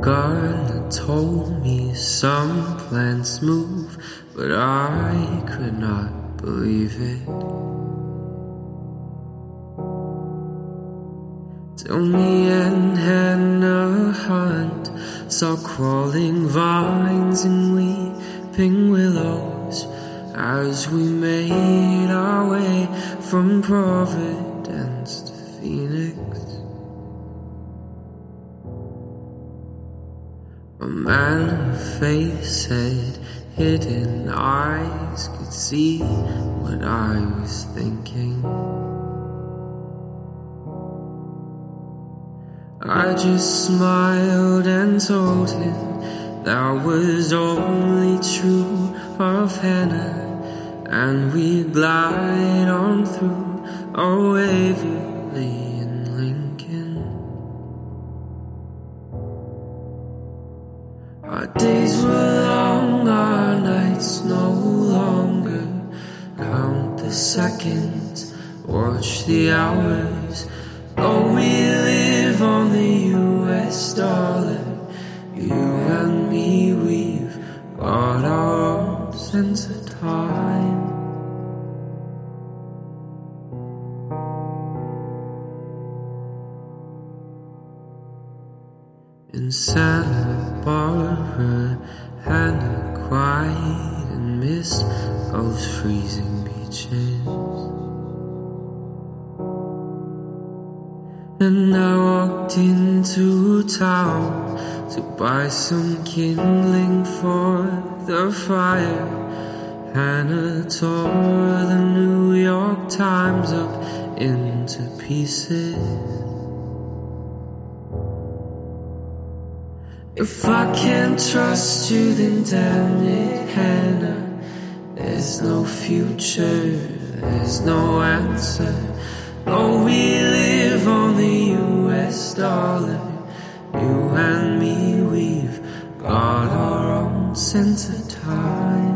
gardener told me some plants move, but I could not believe it. Till me and Hannah Hunt saw crawling vines and weeping willows as we made our way from Providence to Phoenix. A man of faith said hidden eyes could see what I was thinking. I just smiled and told him that was only true of Hannah, and we glide on through our Waverly Our days were long, our nights no longer. Count the seconds, watch the hours. Oh, we live on the US dollar. You and me, we've got our sense of time. In Santa Barbara, Hannah cried and missed those freezing beaches. And I walked into town to buy some kindling for the fire. Hannah tore the New York Times up into pieces. If I can't trust you, then damn it, Hannah. There's no future, there's no answer. Oh, we live on the US dollar. You and me, we've got our own sense of time.